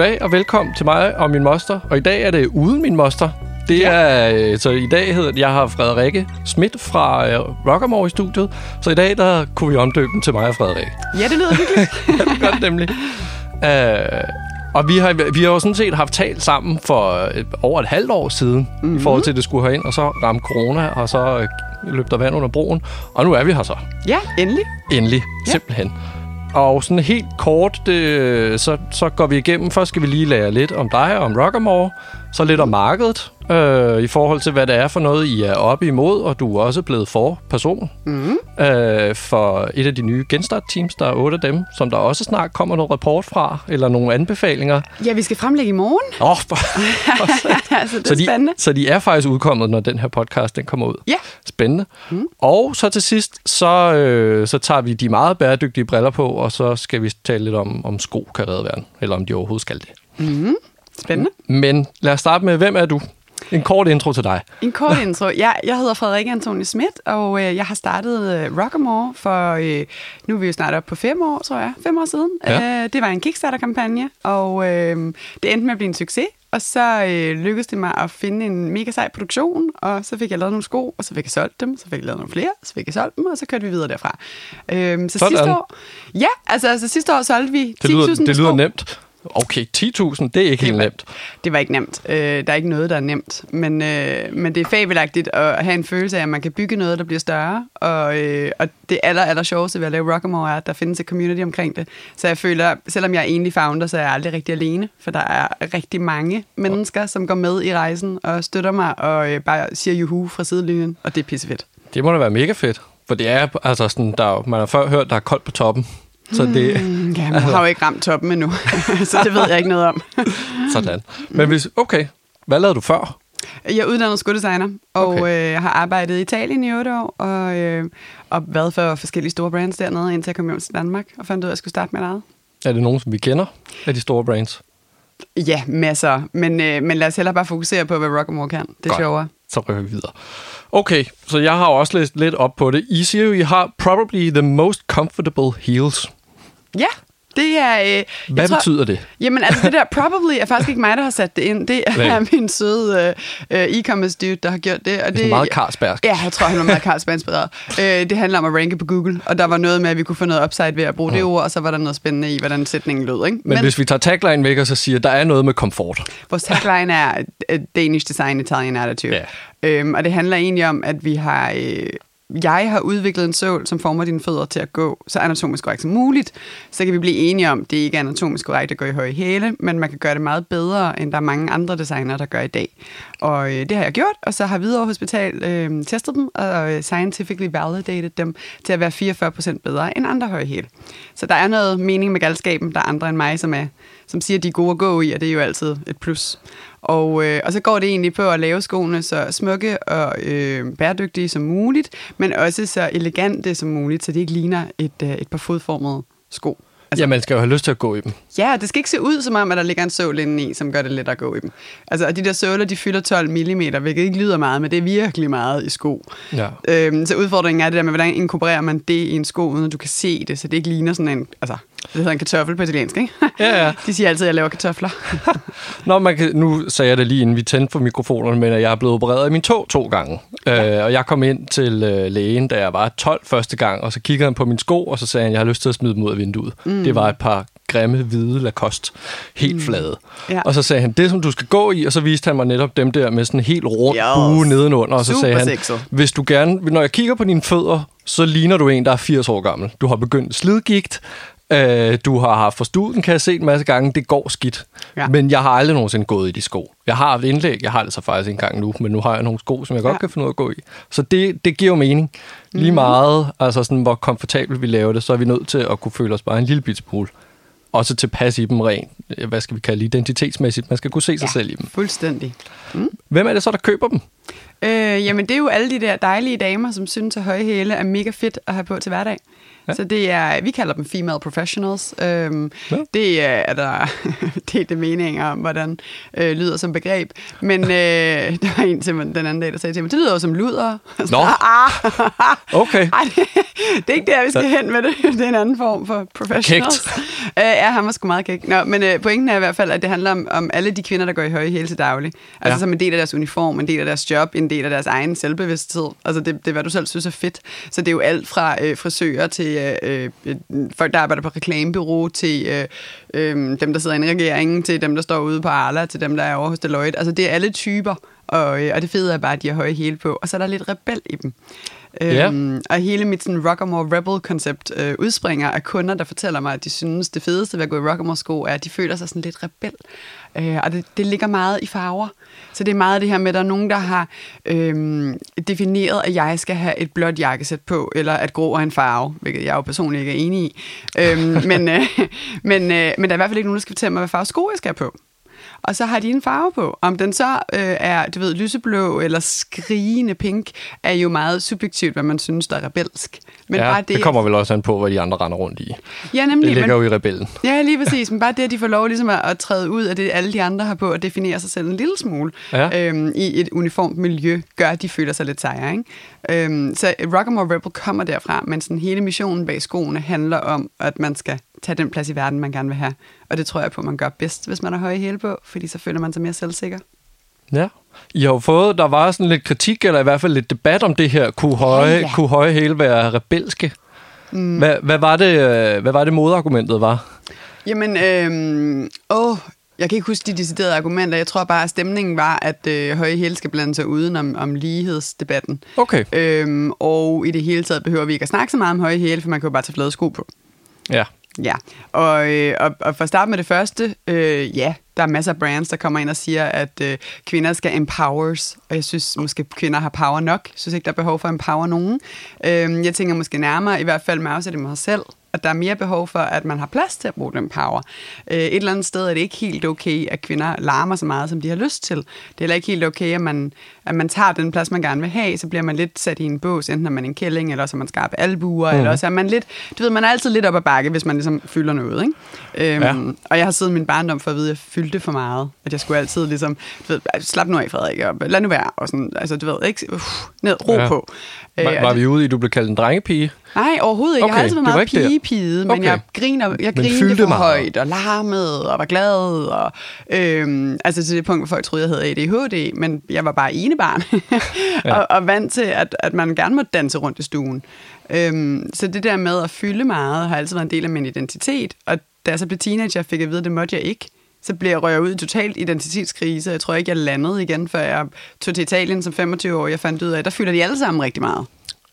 Goddag og velkommen til mig og min moster. Og i dag er det uden min moster. Det Ja. er, øh, så i dag hedder jeg har Frederikke Schmidt fra øh, Rockamore i studiet. Så i dag, der kunne vi omdøbe den til mig og Frederik. Ja, det lyder hyggeligt. Ja, det gør det nemlig. Øh, og vi har, vi har jo sådan set haft talt sammen for øh, over et halvt år siden, mm-hmm. i forhold til, at det skulle herind, og så ramte corona, og så øh, løb der vand under broen. Og nu er vi her så. ja, endelig. Endelig, Ja. ja. Og sådan helt kort, det, så, så går vi igennem. Først skal vi lige lære lidt om dig og om Rockamore. Så lidt om markedet, øh, i forhold til, hvad det er for noget, I er oppe imod. Og du er også blevet for person Mm. øh, for et af de nye Genstart-teams. Der er otte af dem, som der også snart kommer noget rapport fra, eller nogle anbefalinger. Ja, vi skal fremlægge i morgen. Oh, altså, det er så, de, spændende. så de er faktisk udkommet, når den her podcast den kommer ud. Ja. Spændende. Mm. Og så til sidst, så, øh, så tager vi de meget bæredygtige briller på, og så skal vi tale lidt om, om sko kan redde verden, eller om de overhovedet skal det. Spændende. Men lad os starte med, hvem er du? En kort intro til dig. En kort intro. Jeg, jeg hedder Frederikke Antoni Schmidt, og øh, jeg har startet øh, Rockamore for, øh, nu er vi jo snart op på fem år, tror jeg, fem år siden. Ja. Øh, det var en Kickstarter-kampagne, og øh, det endte med at blive en succes. Og så øh, lykkedes det mig at finde en mega sej produktion, og så fik jeg lavet nogle sko, og så fik jeg solgt dem, så fik jeg lavet nogle flere, så fik jeg solgt dem, og så kørte vi videre derfra. Øh, så Sådan. sidste år, ja, altså, altså sidste år solgte vi 10.000 Det lyder, det lyder sko. nemt. Okay, 10.000, det er ikke helt nemt. Det var ikke nemt. Øh, der er ikke noget, der er nemt. Men, øh, men det er fabelagtigt at have en følelse af, at man kan bygge noget, der bliver større. Og, øh, og det aller, aller sjoveste ved at lave Rockamore er, at der findes et community omkring det. Så jeg føler, selvom jeg er egentlig founder, så er jeg aldrig rigtig alene. For der er rigtig mange mennesker, som går med i rejsen og støtter mig og øh, bare siger juhu fra sidelinjen. Og det er pissefedt. Det må da være mega fedt. For det er, altså sådan, der, er man har før hørt, der er koldt på toppen. Så det Mm, Ja, man har jo ikke ramt toppen endnu, så det ved jeg ikke noget om. sådan. Men hvis, okay, hvad lavede du før? Jeg er uddannet skodesigner, og Okay. øh, har arbejdet i Italien i otte år, og, øh, og været for forskellige store brands dernede, indtil jeg kom hjem til Danmark, og fandt ud af, at jeg skulle starte med eget. Er det nogen, som vi kender af de store brands? Ja, masser. Men, øh, men lad os hellere bare fokusere på, hvad Rockamore kan. Det er Godt. sjovere. Så rykker vi videre. Okay, så jeg har også læst lidt op på det. I siger jo, I har probably the most comfortable heels. Ja, det er... Øh, Hvad tror, betyder det? Jamen, altså det der probably er faktisk ikke mig, der har sat det ind. Det er Nej. min søde øh, øh, e-commerce dude, der har gjort det. Og Det det er meget Carlsberg. Ja, jeg tror, han var meget Carlsberg inspireret. Øh, det handler om at ranke på Google, og der var noget med, at vi kunne få noget upside ved at bruge det ord, og så var der noget spændende i, hvordan sætningen lød. Ikke? Men, Men hvis vi tager tagline væk og så siger, at der er noget med komfort. Vores tagline er Danish Design, Italian Attitude. Ja. Øhm, og det handler egentlig om, at vi har... Øh, jeg har udviklet en sål, som former dine fødder til at gå så anatomisk korrekt som muligt. Så kan vi blive enige om, at det ikke er anatomisk korrekt at gå i høje hæle, men man kan gøre det meget bedre, end der er mange andre designere, der gør i dag. Og øh, det har jeg gjort, og så har Hvidovre Hospital øh, testet dem og øh, scientifically validated dem til at være 44% bedre end andre høje hæle. Så der er noget mening med galskaben, der er andre end mig, som, er, som siger, at de er gode at gå i, og det er jo altid et plus. Og, øh, og så går det egentlig på at lave skoene så smukke og øh, bæredygtige som muligt, men også så elegante som muligt, så det ikke ligner et, øh, et par fodformede sko. Altså, ja, man skal jo have lyst til at gå i dem. Ja, det skal ikke se ud som om, at der ligger en sål indeni, som gør det lettere at gå i dem. Altså, og de der såler, de fylder 12 mm, hvilket ikke lyder meget, men det er virkelig meget i sko. Ja. Øhm, så udfordringen er det der med, hvordan inkorporerer man det i en sko, uden at du kan se det, så det ikke ligner sådan en, altså, det hedder en kartoffel på italiensk, ikke? Ja, ja. De siger altid, at jeg laver kartofler. Nå, man kan, nu sagde jeg det lige inden vi tændte for mikrofonerne, men at jeg er blevet opereret i min tog to gange. Ja. Øh, og jeg kom ind til øh, lægen, da jeg var 12 første gang, og så kiggede han på mine sko, og så sagde han, at jeg har lyst til at smide dem ud af vinduet. Mm. Det var et par grimme, hvide Lacoste, helt mm. flade. Ja. Og så sagde han, det som du skal gå i, og så viste han mig netop dem der med sådan en helt rund Yes. bue nedenunder, og så Super sagde han, sexet. hvis du gerne, når jeg kigger på dine fødder, så ligner du en, der er 80 år gammel. Du har begyndt slidgigt, øh, du har haft forstuden, kan jeg se en masse gange, det går skidt. Ja. Ja. Men jeg har aldrig nogensinde gået i de sko. Jeg har haft indlæg, jeg har det så faktisk engang nu, men nu har jeg nogle sko, som jeg godt Ja. kan finde ud af at gå i. Så det, det giver jo mening. Lige meget, altså sådan, hvor komfortabelt vi laver det, så er vi nødt til at kunne føle os bare en lille bit smule. Også tilpas i dem rent, øh, hvad skal vi kalde identitetsmæssigt. Man skal kunne se sig selv i dem. fuldstændig. Hvem er det så, der køber dem? Øh, jamen, det er jo alle de der dejlige damer, som synes, at høje hæle er mega fedt at have på til hverdag. Ja. Så det er, vi kalder dem female professionals. Øhm, ja. Det er der, det er det meninger om, hvordan øh, lyder som begreb. Men øh, der var en mig, den anden dag, der sagde til mig, det lyder jo som luder. Nå, ah, okay. Ej, det, det er ikke der, vi skal hen med det. Det er en anden form for professionals. Kægt. Øh, ja, han var sgu meget kægt. Nå, men øh, pointen er i hvert fald, at det handler om, om alle de kvinder, der går i høje hæle til daglig. Altså Ja. som en del af deres uniform, en del af deres job, en del af deres egen selvbevidsthed. Altså det, det er, hvad du selv synes er fedt. Så det er jo alt fra øh, frisører til til øh, øh, folk, der arbejder på reklamebureau, til øh, øh, dem, der sidder i regeringen, til dem, der står ude på Arla, til dem, der er over hos Deloitte. Altså det er alle typer, og, øh, og det fede er bare, at de har høje hæle på. Og så er der lidt rebel i dem. Ja. Øhm, og hele mit sådan Rockamore Rebel-koncept øh, udspringer af kunder, der fortæller mig, at de synes, det fedeste ved at gå i Rockamore-sko er, at de føler sig sådan lidt rebel. Øh, og det, det ligger meget i farver. Så det er meget det her med, at der er nogen, der har øhm, defineret, at jeg skal have et blåt jakkesæt på, eller at grå er en farve, hvilket jeg jo personligt ikke er enig i. Øhm, men, øh, men, øh, men der er i hvert fald ikke nogen, der skal fortælle mig, hvad farve sko jeg skal have på. Og så har de en farve på. Om den så øh, er, du ved, lyseblå eller skrigende pink, er jo meget subjektivt, hvad man synes, der er rebelsk. Men ja, bare det, det kommer vel også an på, hvad de andre render rundt i. ja, Det nemlig, ligger men, jo i rebellen. ja, lige præcis. Men bare det, at de får lov ligesom at, at træde ud af det, alle de andre har på, og definere sig selv en lille smule Ja. øhm, i et uniformt miljø, gør, at de føler sig lidt sejre. Ikke? Øhm, så Rockamore Rebel kommer derfra, men sådan hele missionen bag skoene handler om, at man skal tage den plads i verden, man gerne vil have. Og det tror jeg på, man gør bedst, hvis man har høje hæle på, fordi så føler man sig mere selvsikker. Ja. I har jo fået, der var sådan lidt kritik, eller i hvert fald lidt debat om det her. Kunne høje, Ja, ja. Kunne høje hele være rebelske? Mm. Hvad, hvad, var det, øh, hvad var det modargumentet var? Jamen, øhm, åh, jeg kan ikke huske de deciderede argumenter. Jeg tror bare, at stemningen var, at øh, høje hæle skal blande sig uden om, om lighedsdebatten. Okay. Øhm, og i det hele taget behøver vi ikke at snakke så meget om høje hæle, for man kan jo bare tage flade sko på. Ja. Ja, og, øh, og, og for at starte med det første, øh, ja, der er masser af brands, der kommer ind og siger, at øh, kvinder skal empowers, og jeg synes måske, kvinder har power nok. Jeg synes ikke, der er behov for at empower nogen. Øh, jeg tænker måske nærmere, i hvert fald med afsæt i mig selv, at der er mere behov for, at man har plads til at bruge den power. Øh, et eller andet sted er det ikke helt okay, at kvinder larmer så meget, som de har lyst til. Det er heller ikke helt okay, at man, at man tager den plads, man gerne vil have, så bliver man lidt sat i en bås, enten er man en kælling, eller også er man skarpe albuer, mm. eller også er man lidt, du ved, man er altid lidt op ad bakke, hvis man ligesom fylder noget, ikke? Øhm, Ja. Og jeg har siden min barndom for at vide, at jeg fyldte for meget. At jeg skulle altid ligesom, du ved, slap nu af, Frederik, og lad nu være, og sådan, altså du ved, ikke, uff, ned, ro ja. på. Øh, Var, og var vi ude i, at du blev kaldt en drengepige? Nej, overhovedet ikke. Okay, jeg har altid været meget pigepide, men Okay. jeg griner, jeg Men grinede for meget. højt og larmede og var glad. Og, øhm, altså til det punkt, hvor folk troede, jeg havde ADHD, men jeg var bare ene barn. ja. og, og vant til, at, at man gerne måtte danse rundt i stuen. Øhm, så det der med at fylde meget har altid været en del af min identitet. Og da jeg så blev teenager, fik jeg at vide, at det måtte jeg ikke. Så blev jeg røget ud i totalt identitetskrise. Jeg tror ikke, jeg landede igen, før jeg tog til Italien som 25 år. Jeg fandt ud af, at der fylder de alle sammen rigtig meget. Og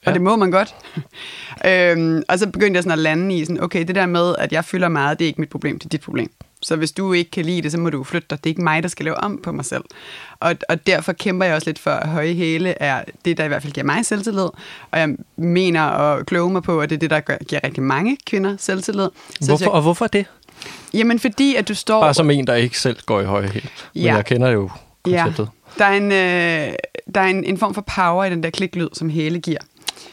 Ja. det må man godt. øhm, og så begyndte jeg sådan at lande i, sådan, okay, det der med, at jeg fylder meget, det er ikke mit problem, det er dit problem. Så hvis du ikke kan lide det, så må du flytte dig. Det er ikke mig, der skal lave om på mig selv. Og, og derfor kæmper jeg også lidt for, at høje hæle er det, der i hvert fald giver mig selvtillid. Og jeg mener og kloge mig på, at det er det, der gør, giver rigtig mange kvinder selvtillid. Så Hvorfor, jeg, og hvorfor det? Jamen fordi, at du står... Bare som en, der ikke selv går i høje hæl. Men Ja. jeg kender jo ja, konceptet. der er, en, øh, der er en, en form for power i den der kliklyd, som hæle giver.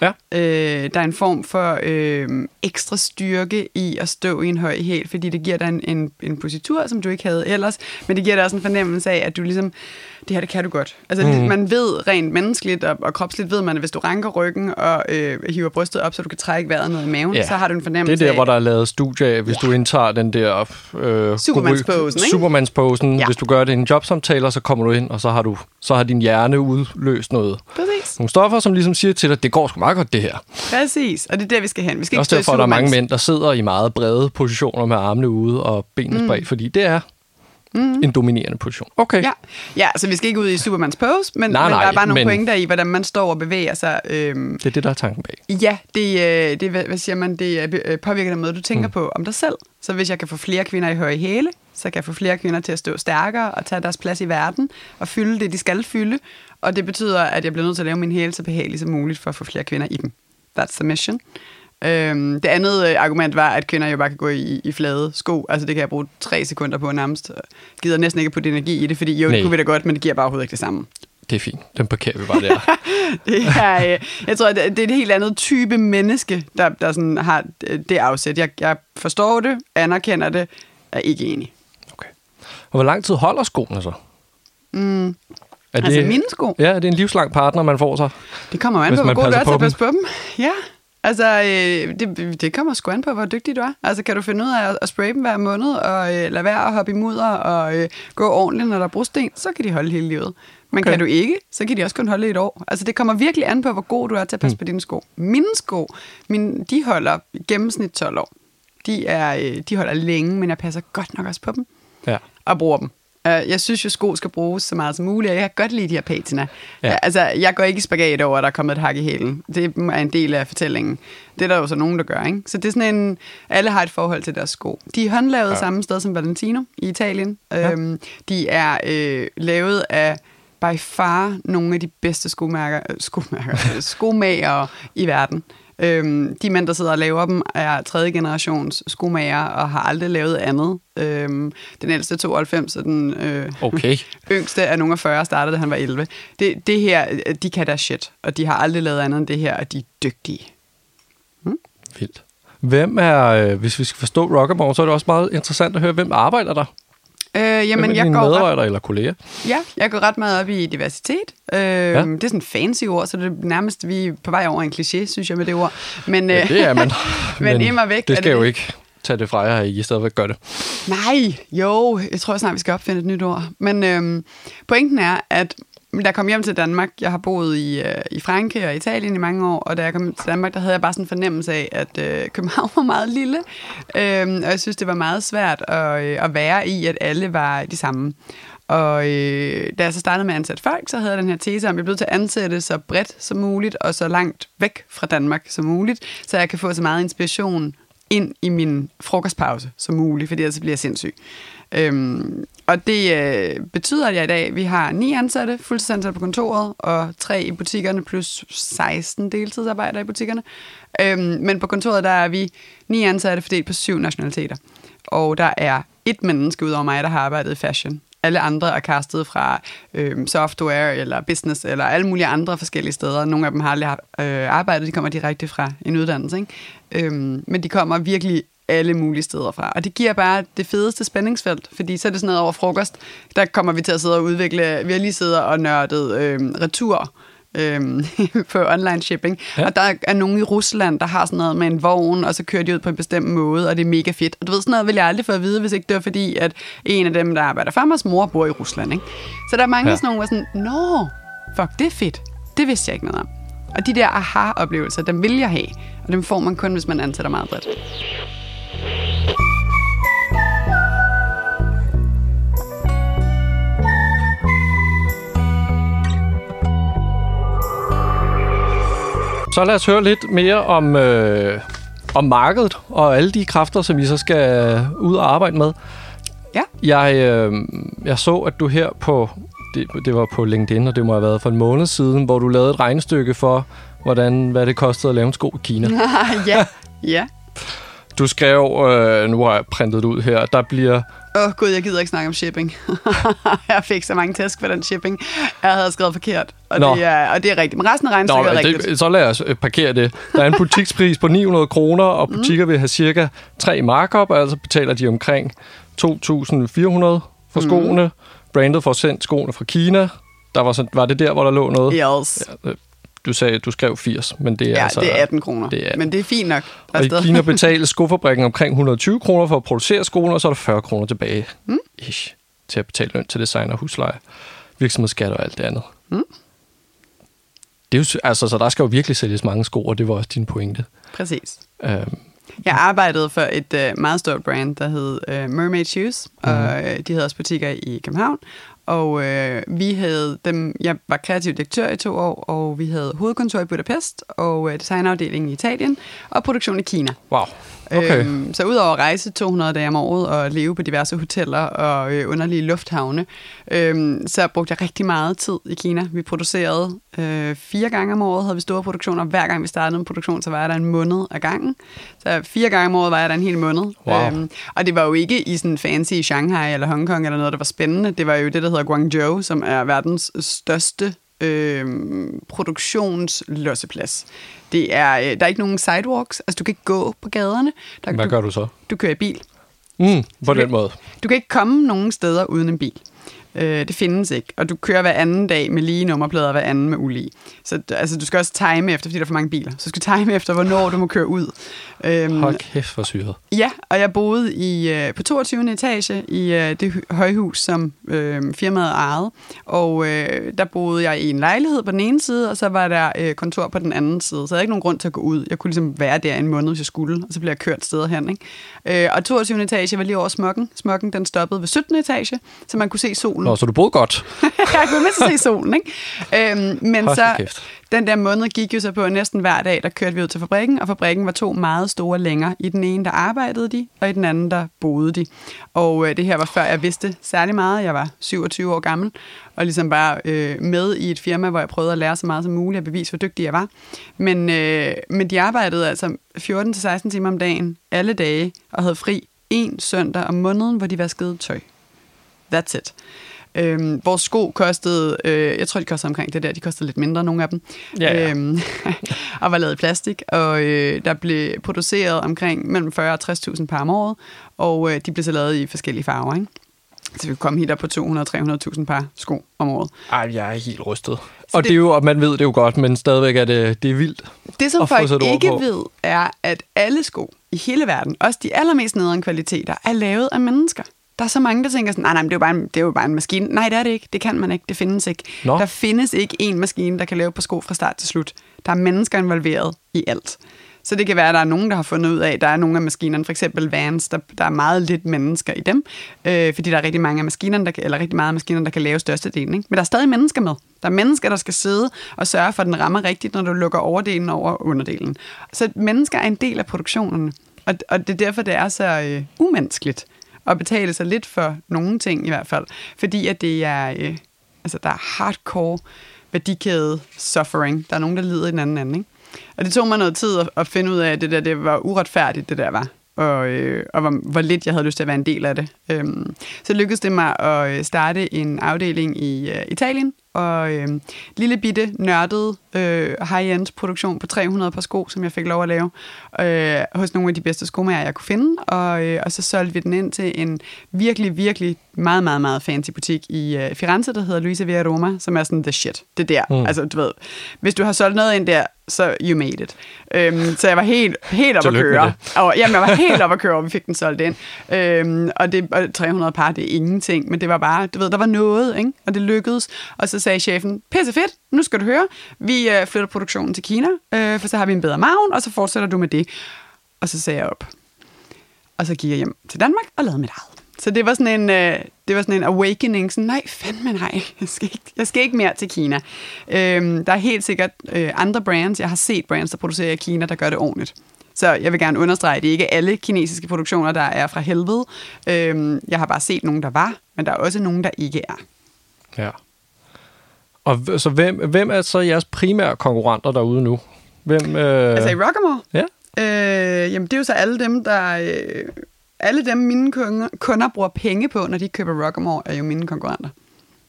Ja. Øh, der er en form for øh, ekstra styrke i at stå i en høj hæl, fordi det giver dig en, en, en positur, som du ikke havde ellers, men det giver dig også en fornemmelse af, at du ligesom, det her, det kan du godt. Altså, mm. man ved rent menneskeligt og, og kropsligt, ved man, at hvis du ranker ryggen og øh, hiver brystet op, så du kan trække vejret ned i maven, Ja. så har du en Det fornemmelse er der, af, hvor der er lavet studie af, hvis du indtager den der... Øh, Supermandsposen, ikke? Supermandsposen. Ja. Hvis du gør det i en jobsamtale, så kommer du ind, og så har, du, så har din hjerne udløst noget. Præcis. Nogle stoffer, som ligesom siger til dig, det går sgu meget godt, det her. Præcis, og det er der, vi skal hen. Vi skal Det også ikke derfor, at der er mange mænd, der sidder i meget brede positioner med armene ude og benene Mm. spredt, fordi det er en dominerende position. Okay. Ja. ja, så vi skal ikke ud i Supermans pose, men, Nej, men der nej, er bare nogle men- pointer i, hvordan man står og bevæger sig. Øhm, Det er det, der er tanken bag. Ja, det, øh, det hvad, siger man, det øh, påvirker den måde, du tænker mm. på om dig selv. Så hvis jeg kan få flere kvinder i høje hæle, så kan jeg få flere kvinder til at stå stærkere og tage deres plads i verden og fylde det, de skal fylde. Og det betyder, at jeg bliver nødt til at lave min hæle så behagelig som muligt for at få flere kvinder i dem. That's the mission. Øhm, det andet øh, argument var, at kvinder jo bare kan gå i, i flade sko. Altså det kan jeg bruge tre sekunder på nærmest. Jeg gider næsten ikke putte energi i det, fordi jo, Nej. det kunne vi da godt, men det giver bare overhovedet ikke det samme. Det er fint. Den parkerer vi bare der. Det er, øh, jeg tror, det det er et helt andet type menneske, der, der sådan har det afsæt. Jeg, jeg forstår det, anerkender det, er ikke enig. Okay. Og hvor lang tid holder skoene så? Mm. Er Altså mine sko? Ja, er det en livslang partner, man får sig? Det kommer an på, hvor god du er til at passe på dem. Ja, altså øh, det, det kommer sgu an på, hvor dygtig du er. Altså kan du finde ud af at, at spraye dem hver måned, og øh, lade være at hoppe i mudder, og øh, gå ordentligt, når der er brosten, så kan de holde hele livet. Men Okay. kan du ikke, så kan de også kun holde et år. Altså det kommer virkelig an på, hvor god du er til at passe mm. på dine sko. Mine sko, mine, de holder gennemsnit 12 år. De, er, øh, de holder længe, men jeg passer godt nok også på dem Ja. og bruger dem. Øh, Jeg synes jo, sko skal bruges så meget som muligt, og jeg kan godt lide de her patina. Ja. Ja. Altså, jeg går ikke i spagat over, at der er kommet et hak i hælen. Det er en del af fortællingen. Det er der jo så nogen, der gør, ikke? Så det er sådan en... Alle har et forhold til deres sko. De er håndlavet Ja. samme sted som Valentino i Italien. Ja. Øhm, de er øh, lavet af by far nogle af de bedste skomærker, øh, skomærker, øh, skomagere i verden. Øhm, de mænd, der sidder og laver dem, er tredje generations skomager og har aldrig lavet andet. Øhm, den ældste er 92, og den øh, Okay. yngste er nogle af 40, startede da han var 11. Det, det her, øh, de kan deres shit, og de har aldrig lavet andet end det her, og de er dygtige. Vildt. Hvem er, øh, hvis vi skal forstå Rockamore, så er det også meget interessant at høre, hvem arbejder der? Øh, Hvem jamen, er jeg går, ret, medarbejdere eller kolleger? ja, jeg går ret meget op i diversitet. Øh, ja. Det er sådan fancy ord, så det er nærmest, vi er på vej over en kliché, synes jeg, med det ord. Men, Ja, øh, det er man. men immer væk Det skal det jo ikke tage det fra jer, at I stadigvæk gør det. Nej, jo, jeg tror snart, vi skal opfinde et nyt ord. Men øhm, pointen er, at da jeg kom hjem til Danmark, jeg har boet i, øh, i Frankrig og Italien i mange år, og da jeg kom til Danmark, der havde jeg bare sådan en fornemmelse af, at øh, København var meget lille, øh, og jeg synes, det var meget svært at, øh, at være i, at alle var de samme. Og øh, da jeg så startede med at ansætte folk, så havde jeg den her tese om, at jeg blev til at ansætte så bredt som muligt, og så langt væk fra Danmark som muligt, så jeg kan få så meget inspiration ind i min frokostpause som muligt, fordi ellers bliver jeg sindssyg. Øhm, og det øh, betyder, at jeg i dag, vi har ni ansatte, fuldtidsansatte på kontoret, og tre i butikkerne, plus 16 deltidsarbejdere i butikkerne. Øhm, men på kontoret, der er vi ni ansatte fordelt på syv nationaliteter. Og der er et menneske ud over mig, der har arbejdet i fashion. Alle andre er castet fra øh, software eller business eller alle mulige andre forskellige steder. Nogle af dem har aldrig øh, arbejdet, de kommer direkte fra en uddannelse. Ikke? Øhm, men de kommer virkelig alle mulige steder fra. Og det giver bare det fedeste spændingsfelt, fordi så er det sådan noget over frokost, der kommer vi til at sidde og udvikle, vi har lige siddet og nørdet øh, retur, øhm, på online shipping. Ja. Og der er nogen i Rusland, der har sådan noget med en vogn, og så kører de ud på en bestemt måde, og det er mega fedt. Og du ved, sådan noget vil jeg aldrig få at vide, hvis ikke det var fordi, at en af dem, der arbejder for mig, mor bor i Rusland. Ikke? Så der er mange Ja. sådan nogle, hvor sådan, nå, fuck, det er fedt. Det vidste jeg ikke noget om. Og de der aha-oplevelser, dem vil jeg have. Og dem får man kun, hvis man ansætter meget bredt. Så lad os høre lidt mere om, øh, om markedet og alle de kræfter, som I så skal ud og arbejde med. Ja. Jeg, øh, jeg så, at du her på, det, det var på LinkedIn, og det må have været for en måned siden, hvor du lavede et regnestykke for, hvordan, hvad det kostede at lave en sko i Kina. ja, ja. Du skrev, øh, nu har jeg printet ud her, der bliver... Åh oh, gud, jeg gider ikke snakke om shipping. jeg fik så mange tæsk for den shipping. Jeg havde skrevet forkert, og, Nå. det er, og det er rigtigt. Men resten af Nå, regnestykket er rigtigt. det, så lad os øh, parkere det. Der er en butikspris på 900 kroner, og butikker vil have cirka 3 markup, altså betaler de omkring 2.400 for skoene. Brandet får sendt skoene fra Kina. Der var, sådan, var det der, hvor der lå noget? Yes. Ja, øh, du sagde, du skrev 80, men det er Ja, altså... det er 18 kroner. det er 18. Men det er fint nok. Og i. Kina betales skofabrikken omkring 120 kroner for at producere skoene, og så er der 40 kroner tilbage mm. ish, til at betale løn til designer, husleje, virksomhedsskat og alt det andet. Mm. Det er jo, altså, så der skal jo virkelig sælges mange sko, og det var også din pointe. Præcis. Øhm, Jeg arbejdede for et øh, meget stort brand, der hed øh, Mermaid Shoes, og øh, de havde også butikker i København. Og øh, vi havde dem, jeg var kreativ direktør i to år, og vi havde hovedkontor i Budapest, og øh, designafdelingen i Italien, og produktion i Kina. wow. Okay. Øhm, så udover at rejse 200 dage om året og leve på diverse hoteller og øh, underlige lufthavne, øhm, så brugte jeg rigtig meget tid i Kina. Vi producerede øh, fire gange om året, havde vi store produktioner. Hver gang vi startede en produktion, så var jeg der en måned ad gangen. Så fire gange om året var jeg der en hel måned. Wow. Øhm, og det var jo ikke i sådan fancy Shanghai eller Hongkong eller noget, der var spændende. Det var jo det, der hedder Guangzhou, som er verdens største øh, produktionslosseplads. Det er, øh, der er ikke nogen sidewalks, altså du kan ikke gå på gaderne. Der, Hvad du, gør du så? du kører i bil. Mm, på det- den måde. Du kan ikke komme nogen steder uden en bil. Øh, det findes ikke. Og du kører hver anden dag med lige nummerplader, hver anden med ulige. Så altså, du skal også time efter, fordi der er for mange biler. Så du skal time efter, hvornår du må køre ud. Øhm, Hold kæft, hvor syret. Ja, og jeg boede i, øh, på 22. etage i øh, det hø- højhus, som øh, firmaet ejede. Og øh, der boede jeg i en lejlighed på den ene side, og så var der øh, kontor på den anden side. Så jeg havde ikke nogen grund til at gå ud. Jeg kunne ligesom være der en måned, hvis jeg skulle, og så blev jeg kørt steder hen. Ikke? Øh, og 22. etage var lige over smokken. Smokken den stoppede ved 17. etage, så man kunne se solen. Nå, så du boede godt. jeg kunne mindst se solen, ikke? Øhm, men Hold så, kæft. den der måned gik jo så på næsten hver dag, der kørte vi ud til fabrikken, og fabrikken var to meget store længer. I den ene, der arbejdede de, og i den anden, der boede de. Og øh, det her var før jeg vidste særlig meget. Jeg var 27 år gammel, og ligesom bare øh, med i et firma, hvor jeg prøvede at lære så meget som muligt og bevise, hvor dygtig jeg var. Men, øh, men de arbejdede altså 14-16 timer om dagen, alle dage, og havde fri en søndag om måneden, hvor de vaskede tøj. That's it. Øhm, vores sko kostede, øh, jeg tror, de kostede omkring det der, de kostede lidt mindre, nogle af dem, Ja, ja. Øhm, og var lavet i plastik, og øh, der blev produceret omkring mellem 40 og 60.000 par om året, og øh, de blev så lavet i forskellige farver, ikke? Så vi kunne komme helt op på 200-300.000 par sko om året. Ej, jeg er helt rystet. Så Og det- det er jo, og man ved det jo godt, men stadigvæk er det, det er vildt. Det, som folk ikke på. ved, er, at alle sko i hele verden, også de allermest nederen kvaliteter, er lavet af mennesker. Der er så mange, der tænker sådan, nej, nej, men det er, jo bare en, det er jo bare en maskine. Nej, det er det ikke. Det kan man ikke. Det findes ikke. Nå. Der findes ikke en maskine, der kan lave på sko fra start til slut. Der er mennesker involveret i alt. Så det kan være, at der er nogen, der har fundet ud af, at der er nogle af maskinerne, for eksempel Vans, der, der er meget lidt mennesker i dem, øh, fordi der er rigtig mange af maskinerne, der kan, eller rigtig meget af maskinerne, der kan lave størstedelen. Ikke? Men der er stadig mennesker med. Der er mennesker, der skal sidde og sørge for, at den rammer rigtigt, når du lukker overdelen over underdelen. Så mennesker er en del af produktionen, og, og det er derfor, det er så øh, umenneskeligt at betale sig lidt for nogle ting i hvert fald, fordi at det er, øh, altså der er hardcore værdikæde suffering. Der er nogen, der lider i den anden ende, ikke? Og det tog mig noget tid at, at finde ud af, at det der det var uretfærdigt, det der var. Og, øh, og hvor, hvor lidt jeg havde lyst til at være en del af det. Øhm, så lykkedes det mig at øh, starte en afdeling i øh, Italien, og øh, lille bitte nørdet øh, high-end produktion på 300 par sko, som jeg fik lov at lave øh, hos nogle af de bedste skomager, jeg kunne finde. Og, øh, og så solgte vi den ind til en virkelig, virkelig meget, meget, meget fancy butik i øh, Firenze, der hedder Luisa Via Roma, som er sådan the shit. Det der. Mm. Altså, du ved, hvis du har solgt noget ind der, så you made it. Øhm, så jeg var helt, helt op at køre. Og, jamen, jeg var helt op at køre, og vi fik den solgt ind. Øhm, og, det, og 300 par, det er ingenting, men det var bare, du ved, der var noget, ikke? og det lykkedes. Og så sagde chefen, pisse fedt, nu skal du høre, vi øh, flytter produktionen til Kina, øh, for så har vi en bedre maven, og så fortsætter du med det. Og så sagde jeg op. Og så gik jeg hjem til Danmark og lavede mit eget. Så det var sådan en, øh, det var sådan en awakening, sådan, nej, fandme nej, jeg skal ikke, jeg skal ikke mere til Kina. Øhm, der er helt sikkert øh, andre brands, jeg har set brands, der producerer i Kina, der gør det ordentligt. Så jeg vil gerne understrege, at det er ikke alle kinesiske produktioner, der er fra helvede. Øhm, jeg har bare set nogen, der var, men der er også nogen, der ikke er. Ja. Og så hvem, hvem er så jeres primære konkurrenter derude nu? Hvem, øh... Altså i Rockamore? Ja. Øh, jamen, det er jo så alle dem, der... Øh, alle dem, mine kunder, kunder bruger penge på, når de køber Rockamore, er jo mine konkurrenter.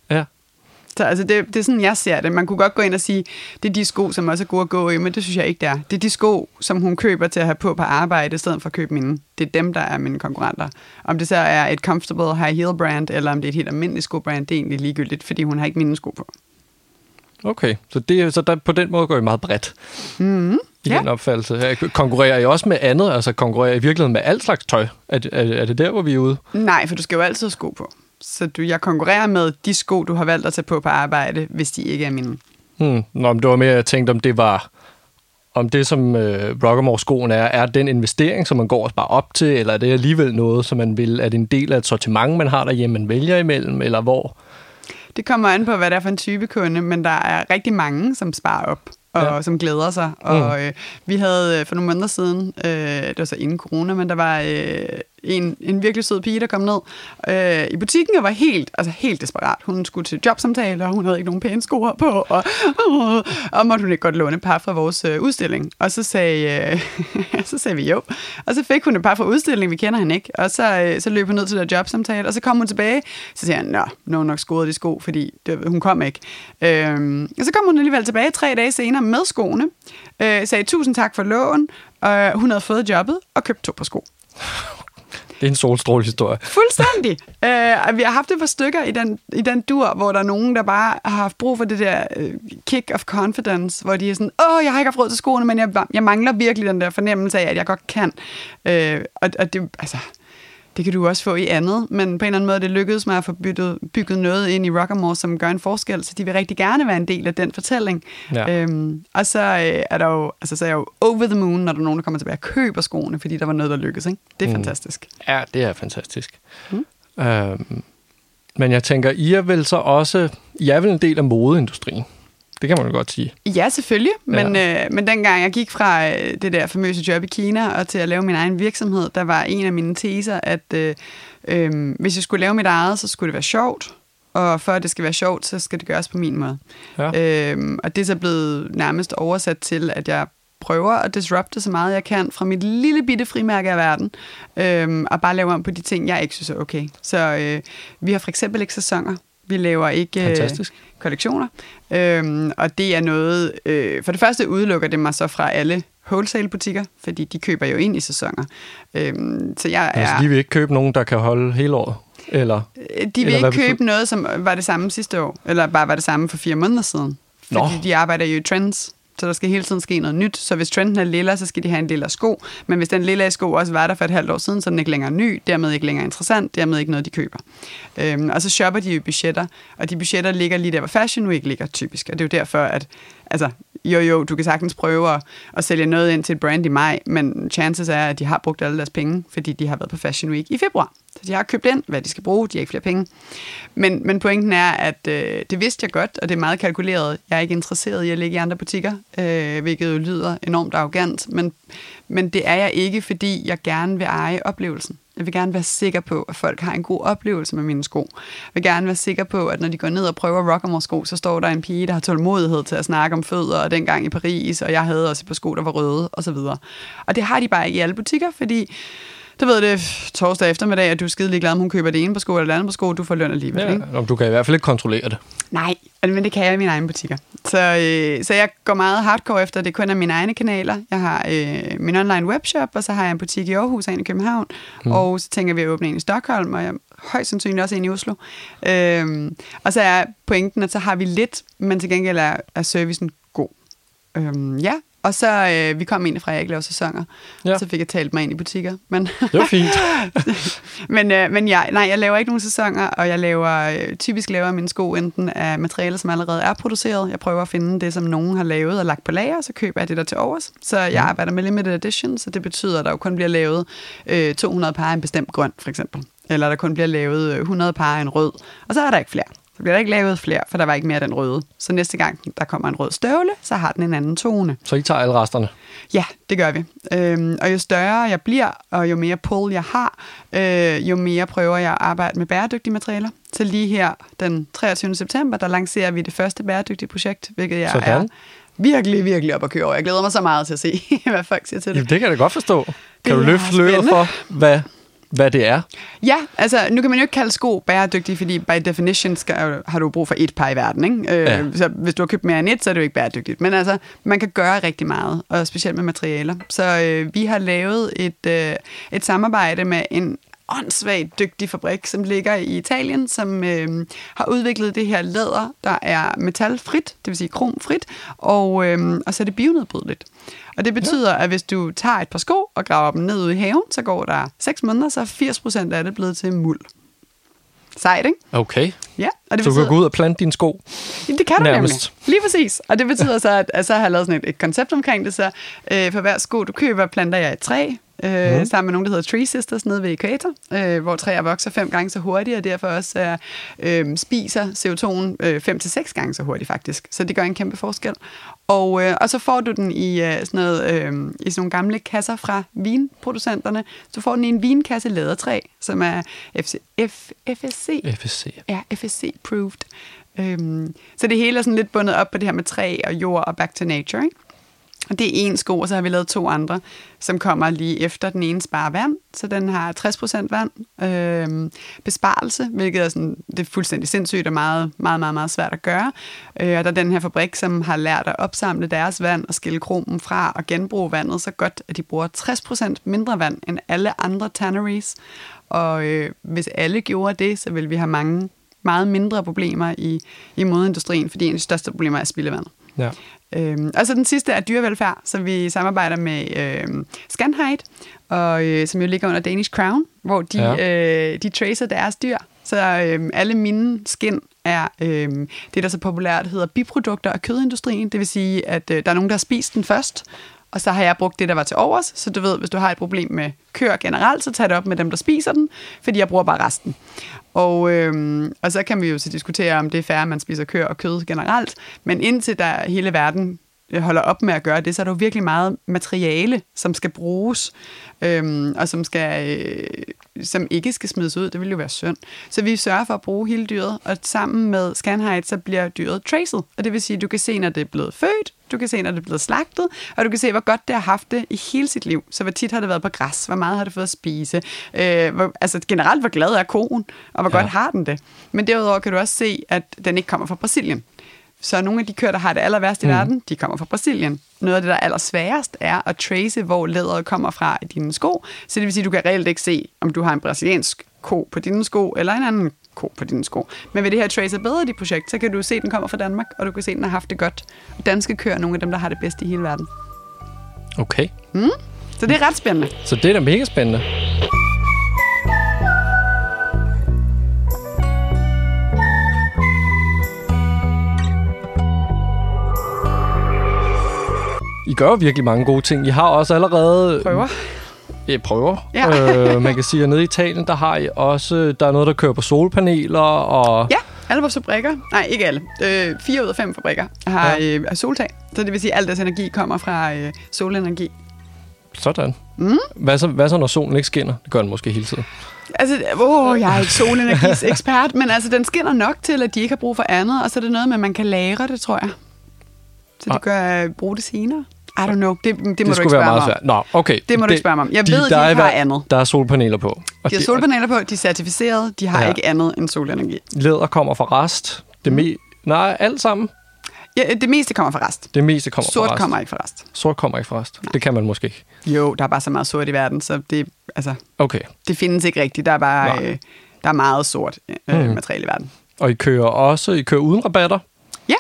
Ja. Så altså, det, det er sådan, jeg ser det. Man kunne godt gå ind og sige, det er de sko, som også er gode at gå i, men det synes jeg ikke, det er. Det er de sko, som hun køber til at have på på arbejde, i stedet for at købe mine. Det er dem, der er mine konkurrenter. Om det så er et comfortable high heel brand, eller om det er et helt almindeligt skobrand, det er egentlig ligegyldigt, fordi hun har ikke mine sko på. Okay, så, det, så der, på den måde går I meget bredt Mm-hmm. i Ja. den opfattelse. Konkurrerer I også med andet? Altså konkurrerer I i virkeligheden med alt slags tøj? Er, det- er, er det der, hvor vi er ude? Nej, for du skal jo altid have sko på. Så du, jeg konkurrerer med de sko, du har valgt at tage på på arbejde, hvis de ikke er mine. Hmm. Nå, men det var mere, jeg tænkte, om det var... Om det, som øh, Rockamore-skoen er, er den investering, som man går og sparer op til, eller er det alligevel noget, som man vil, er det en del af et sortiment, man har derhjemme, man vælger imellem, eller hvor? Det kommer an på, hvad det er for en type kunde, men der er rigtig mange, som sparer op og Ja. som glæder sig. Og øh, vi havde øh, for nogle måneder siden, øh, det var så inden corona, men der var øh, en, en virkelig sød pige, der kom ned øh, i butikken og var helt, altså helt desperat. Hun skulle til jobsamtale, og hun havde ikke nogen pæne sko på, og, og, og måtte hun ikke godt låne et par fra vores øh, udstilling. Og så sagde, øh, så sagde vi jo. Og så fik hun et par fra udstillingen, vi kender hende ikke. Og så, øh, så løb hun ned til der jobsamtale, og så kom hun tilbage. Så siger han, nå, nu har hun nok skoet de sko, fordi det, hun kom ikke. Øh, og så kom hun alligevel tilbage tre dage senere med skoene. Øh, sagde tusind tak for lån. Og hun havde fået jobbet og købt to par sko. Det er en solstrålehistorie. Fuldstændig. uh, vi har haft et par stykker i den, i den dur, hvor der er nogen, der bare har haft brug for det der uh, kick of confidence, hvor de er sådan, åh, jeg har ikke haft råd til skoene, men jeg, jeg mangler virkelig den der fornemmelse af, at jeg godt kan. Uh, og, og det, altså, det kan du også få i andet, men på en eller anden måde det lykkedes mig at få bygget, bygget noget ind i Rockamore, som gør en forskel, så de vil rigtig gerne være en del af den fortælling. Ja. Øhm, og så øh, er der jo, altså, så er jeg jo over the moon, når der er nogen, der kommer tilbage og køber skoene, fordi der var noget, der lykkedes. Ikke? Det er Mm. fantastisk. Ja, det er fantastisk. Mm. Øhm, men jeg tænker, I er vel så også... I er vel en del af modeindustrien. Det kan man jo godt sige. Ja, selvfølgelig. Men, ja. øh, men dengang jeg gik fra øh, det der famøse job i Kina og til at lave min egen virksomhed, der var en af mine teser, at øh, øh, hvis jeg skulle lave mit eget, så skulle det være sjovt. Og for at det skal være sjovt, så skal det gøres på min måde. Ja. Øhm, og det er så blevet nærmest oversat til, at jeg prøver at disrupte så meget jeg kan fra mit lille bitte frimærke af verden, øhm, og bare lave om på de ting, jeg ikke synes er okay. Så øh, vi har for eksempel ikke sæsoner. Vi laver ikke øh, Fantastisk. kollektioner. Øhm, og det er noget... Øh, for det første udelukker det mig så fra alle wholesale-butikker, fordi de køber jo ind i sæsoner. Øhm, så jeg er... Altså, de vil ikke købe nogen, der kan holde hele året. Eller, Øh, De vil Eller ikke købe noget, som var det samme sidste år, eller bare var det samme for fire måneder siden. Nå. Fordi de arbejder jo i trends, så der skal hele tiden ske noget nyt. Så hvis trenden er lilla, så skal de have en lilla sko. Men hvis den lilla sko også var der for et halvt år siden, så er den ikke længere ny, dermed ikke længere interessant, dermed ikke noget, de køber. Øhm, og så shopper de jo budgetter, og de budgetter ligger lige der, hvor Fashion Week ligger typisk. Og det er jo derfor, at altså, jo jo, du kan sagtens prøve at, at sælge noget ind til et brand i maj, men chances er, at de har brugt alle deres penge, fordi de har været på Fashion Week i februar. Så de har købt ind, hvad de skal bruge, de har ikke flere penge. Men, men pointen er, at øh, det vidste jeg godt, og det er meget kalkuleret. Jeg er ikke interesseret i at ligge i andre butikker, øh, hvilket jo lyder enormt arrogant, men, men det er jeg ikke, fordi jeg gerne vil eje oplevelsen. Jeg vil gerne være sikker på, at folk har en god oplevelse med mine sko. Jeg vil gerne være sikker på, at når de går ned og prøver Rockamore sko, så står der en pige, der har tålmodighed til at snakke om fødder, og dengang i Paris, og jeg havde også et par sko, der var røde, og så videre. Og det har de bare ikke i alle butikker, fordi det ved det torsdag eftermiddag, at du er skide ligeglad, om hun køber det ene på sko eller det andet på sko, du får løn alligevel. ja, Ikke? du kan i hvert fald ikke kontrollere det. Nej, men det kan jeg i mine egne butikker. Så, øh, så jeg går meget hardcore efter, at det kun er mine egne kanaler. Jeg har øh, min online webshop, og så har jeg en butik i Aarhus og en i København. Mm. Og så tænker vi at åbne en i Stockholm, og jeg højst sandsynligt også en i Oslo. Øhm, og så er pointen, at så har vi lidt, men til gengæld er, er servicen god. Øhm, ja, og så øh, vi kom egentlig fra, at jeg ikke laver sæsoner. Ja. Ja. Så fik jeg talt mig ind i butikker. Men, Det var fint. men, øh, men jeg, nej, jeg laver ikke nogen sæsoner, og jeg laver øh, typisk laver mine sko enten af materialer, som allerede er produceret. Jeg prøver at finde det, som nogen har lavet og lagt på lager, så køber jeg det der til overs. Så jeg arbejder med limited edition, så det betyder, at der jo kun bliver lavet øh, 200 par af en bestemt grøn, for eksempel. Eller der kun bliver lavet øh, 100 par af en rød. Og så er der ikke flere. Så bliver der ikke lavet flere, for der var ikke mere den røde. Så næste gang, der kommer en rød støvle, så har den en anden tone. Så I tager alle resterne. Ja, det gør vi. Øhm, og jo større jeg bliver, og jo mere pull jeg har, øh, jo mere prøver jeg at arbejde med bæredygtige materialer. Så lige her den 23. september, der lancerer vi det første bæredygtige projekt, hvilket jeg Sådan. er virkelig, virkelig op at køre over. Jeg glæder mig så meget til at se, hvad folk siger til det. Jamen, det kan jeg da godt forstå. Kan Det du løfte spændende. for, hvad, hvad det er? Ja, altså nu kan man jo ikke kalde sko bæredygtige, fordi by definition skal, har du brug for et par i verden. Ikke? Øh, Ja. Så hvis du har købt mere end et, så er det jo ikke bæredygtigt. Men altså, man kan gøre rigtig meget, og specielt med materialer. Så øh, vi har lavet et, øh, et samarbejde med en åndssvagt dygtig fabrik, som ligger i Italien, som øh, har udviklet det her læder, der er metalfrit, det vil sige kromfrit, og, øh, og så er det bionedbrydeligt. Og det betyder, ja. at hvis du tager et par sko og graver dem ned ude i haven, så går der 6 måneder, så er 80 procent af det blevet til muld. Sejt, ikke? Okay. Ja, og det Så du betyder, kan gå ud og plante dine sko. Jamen, det kan du Nærmest. nemlig. Lige præcis. Og det betyder så, at, at så har jeg lavet sådan et, et koncept omkring det. Så øh, for hver sko, du køber, planter jeg et træ. øh, mm. sammen med nogen, der hedder Tree Sisters nede ved ekvator, øh, hvor træer vokser fem gange så hurtigt, og derfor også øh, spiser CO2'en øh, fem til seks gange så hurtigt faktisk. Så det gør en kæmpe forskel. Og, øh, og så får du den i, øh, sådan noget, øh, i sådan nogle gamle kasser fra vinproducenterne. Så får den i en vinkasse lædertræ, som er FC, F, FSC. FSC. Ja, FSC-proved. Øhm, så det hele er sådan lidt bundet op på det her med træ og jord og back to nature, ikke? Det er en sko, og så har vi lavet to andre, som kommer lige efter. Den ene sparer vand, så den har 60% vand. Øh, besparelse, hvilket er, sådan, det er fuldstændig sindssygt og meget, meget, meget, meget svært at gøre. Øh, og der er den her fabrik, som har lært at opsamle deres vand og skille kromen fra og genbruge vandet så godt, at de bruger 60% mindre vand end alle andre tanneries. Og øh, hvis alle gjorde det, så ville vi have mange meget mindre problemer i, i modindustrien, fordi en af de største problemer er spildevandet. Ja. Øhm, og så den sidste er dyrevelfærd, som vi samarbejder med øhm, Scanhide, og, øh, som jo ligger under Danish Crown, hvor de, ja. øh, de tracer deres dyr. Så øhm, alle mine skin er øhm, det, der så populært hedder biprodukter af kødindustrien. Det vil sige, at øh, der er nogen, der har spist den først, og så har jeg brugt det, der var til overs. Så du ved, hvis du har et problem med køer generelt, så tag det op med dem, der spiser den, fordi jeg bruger bare resten. Og, øhm, og så kan vi jo så diskutere, om det er fair, at man spiser køer og kød generelt. Men indtil der hele verden holder op med at gøre det, så er der jo virkelig meget materiale, som skal bruges, øhm, og som, skal, øh, som ikke skal smides ud. Det vil jo være synd. Så vi sørger for at bruge hele dyret, og sammen med Scanhide, så bliver dyret traced. Og det vil sige, at du kan se, når det er blevet født, du kan se, når det er blevet slagtet, og du kan se, hvor godt det har haft det i hele sit liv. Så hvor tit har det været på græs, hvor meget har det fået at spise, øh, hvor, altså generelt, hvor glad er koen, og hvor ja. godt har den det. Men derudover kan du også se, at den ikke kommer fra Brasilien. Så nogle af de køer, der har det aller værst i mm. verden, de kommer fra Brasilien. Noget af det, der er allersværest, er at trace, hvor læderet kommer fra i dine sko. Så det vil sige, at du kan reelt ikke se, om du har en brasiliansk ko på dine sko, eller en anden ko på dine sko. Men ved det her Tracer Bedre dit projekt, så kan du se, at den kommer fra Danmark, og du kan se, at den har haft det godt. Danske køer er nogle af dem, der har det bedst i hele verden. Okay. Mm? Så det er ret spændende. Så det er da mega spændende. I gør jo virkelig mange gode ting. I har også allerede... Prøver. Ja, prøver. Ja. øh, man kan sige, at nede i Italien, der har I også... Der er noget, der kører på solpaneler og... Ja, alle vores fabrikker, nej ikke alle, øh, fire ud af fem fabrikker har, Ja. øh, soltag. Så det vil sige, at al deres energi kommer fra øh, solenergi. Sådan. Mm. Hvad, så, hvad så, når solen ikke skinner? Det gør den måske hele tiden. Altså, åh, jeg er ikke solenergis ekspert, men altså, den skinner nok til, at de ikke har brug for andet, og så er det noget med, at man kan lagre det, tror jeg. Så de kan øh, bruge det senere. I don't know. Det, det, må det du ikke spørge være mig meget om. svært. Nå, okay. Det må du ikke spørge mig om. Jeg ved, de der er ikke har andet. Der er solpaneler på. Og De har solpaneler på, de er certificeret, de har Ja. ikke andet end solenergi. Læder kommer fra rest. Det Mm. me- Nej, alt sammen. Ja, det meste kommer fra rest. Det meste kommer Sort fra rest. kommer ikke fra rest. Sort kommer ikke fra rest. Det kan man måske ikke. Jo, der er bare så meget sort i verden, så det, altså, Okay. det findes ikke rigtigt. Der er bare Nej. øh, der er meget sort øh, Mhm. materiale i verden. Og I kører også I kører uden rabatter, Ja.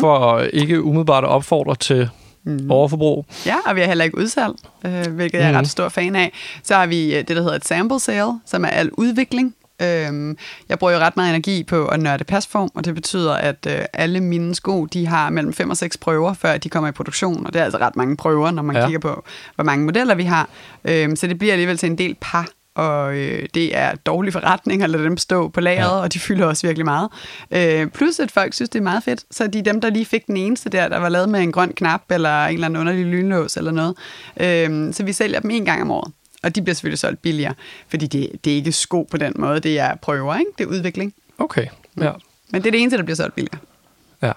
for ikke umiddelbart at opfordre til Mm. overforbrug. Ja, og vi har heller ikke udsalg, øh, hvilket jeg er ret stor fan af. Så har vi øh, det, der hedder et sample sale, som er al udvikling. Øhm, jeg bruger jo ret meget energi på at nørde pasform, og det betyder, at øh, alle mine sko, de har mellem 5 og 6 prøver, før de kommer i produktion. Og det er altså ret mange prøver, når man ja. kigger på, hvor mange modeller vi har. Øhm, så det bliver alligevel til en del par og øh, det er dårlig forretning at lade dem stå på lageret, Ja. og de fylder også virkelig meget. Øh, plus at folk synes, det er meget fedt, så de er dem, der lige fik den eneste der, der var lavet med en grøn knap, eller en eller anden underlig lynlås, eller noget. Øh, så vi sælger dem en gang om året, og de bliver selvfølgelig solgt billigere, fordi det, det er ikke sko på den måde, det er prøver, ikke? det er udvikling. Okay, ja. Men det er det eneste, der bliver solgt billigere. ja.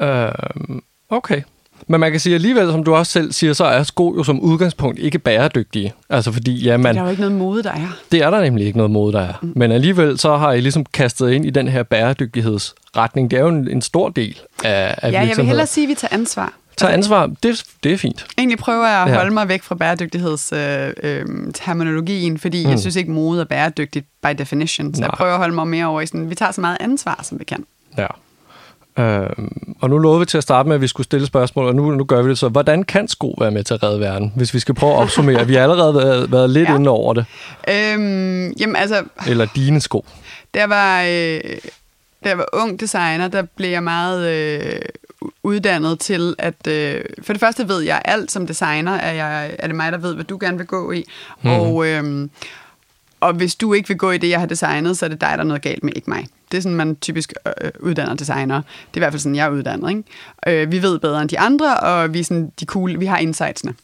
Øhm, okay. Men man kan sige alligevel, som du også selv siger, så er sko jo som udgangspunkt ikke bæredygtige. Altså fordi, ja, man, Der er jo ikke noget mode, der er. det er der nemlig ikke noget mode, der er. Mm. Men alligevel så har I ligesom kastet ind i den her bæredygtighedsretning. Det er jo en, en stor del af, af Ja, jeg vil hellere sige, at vi tager ansvar. Tag ansvar, det, det er fint. Egentlig prøver jeg at holde mig væk fra bæredygtighedsterminologien, øh, terminologien, fordi mm. jeg synes ikke, mode er bæredygtigt by definition. Så Nej. jeg prøver at holde mig mere over i sådan, vi tager så meget ansvar, som vi kan. Ja. Øhm, og nu lovede vi til at starte med, at vi skulle stille spørgsmål, og nu, nu gør vi det så. Hvordan kan sko være med til at redde verden? Hvis vi skal prøve at opsummere. vi har allerede været, været lidt ja. Ja. inde over det. Øhm, jamen altså, Eller dine sko. der var, øh, da jeg var ung designer, der blev jeg meget øh, uddannet til at... Øh, for det første ved jeg alt som designer, er, jeg, er det mig, der ved, hvad du gerne vil gå i. Mm. Og, øh, og hvis du ikke vil gå i det, jeg har designet, så er det dig, der er noget galt med, ikke mig. Det er sådan, man typisk øh, øh, uddanner designer. Det er i hvert fald sådan, jeg er uddannet. Ikke? Øh, vi ved bedre end de andre, og vi er sådan de cool, vi har insightsene.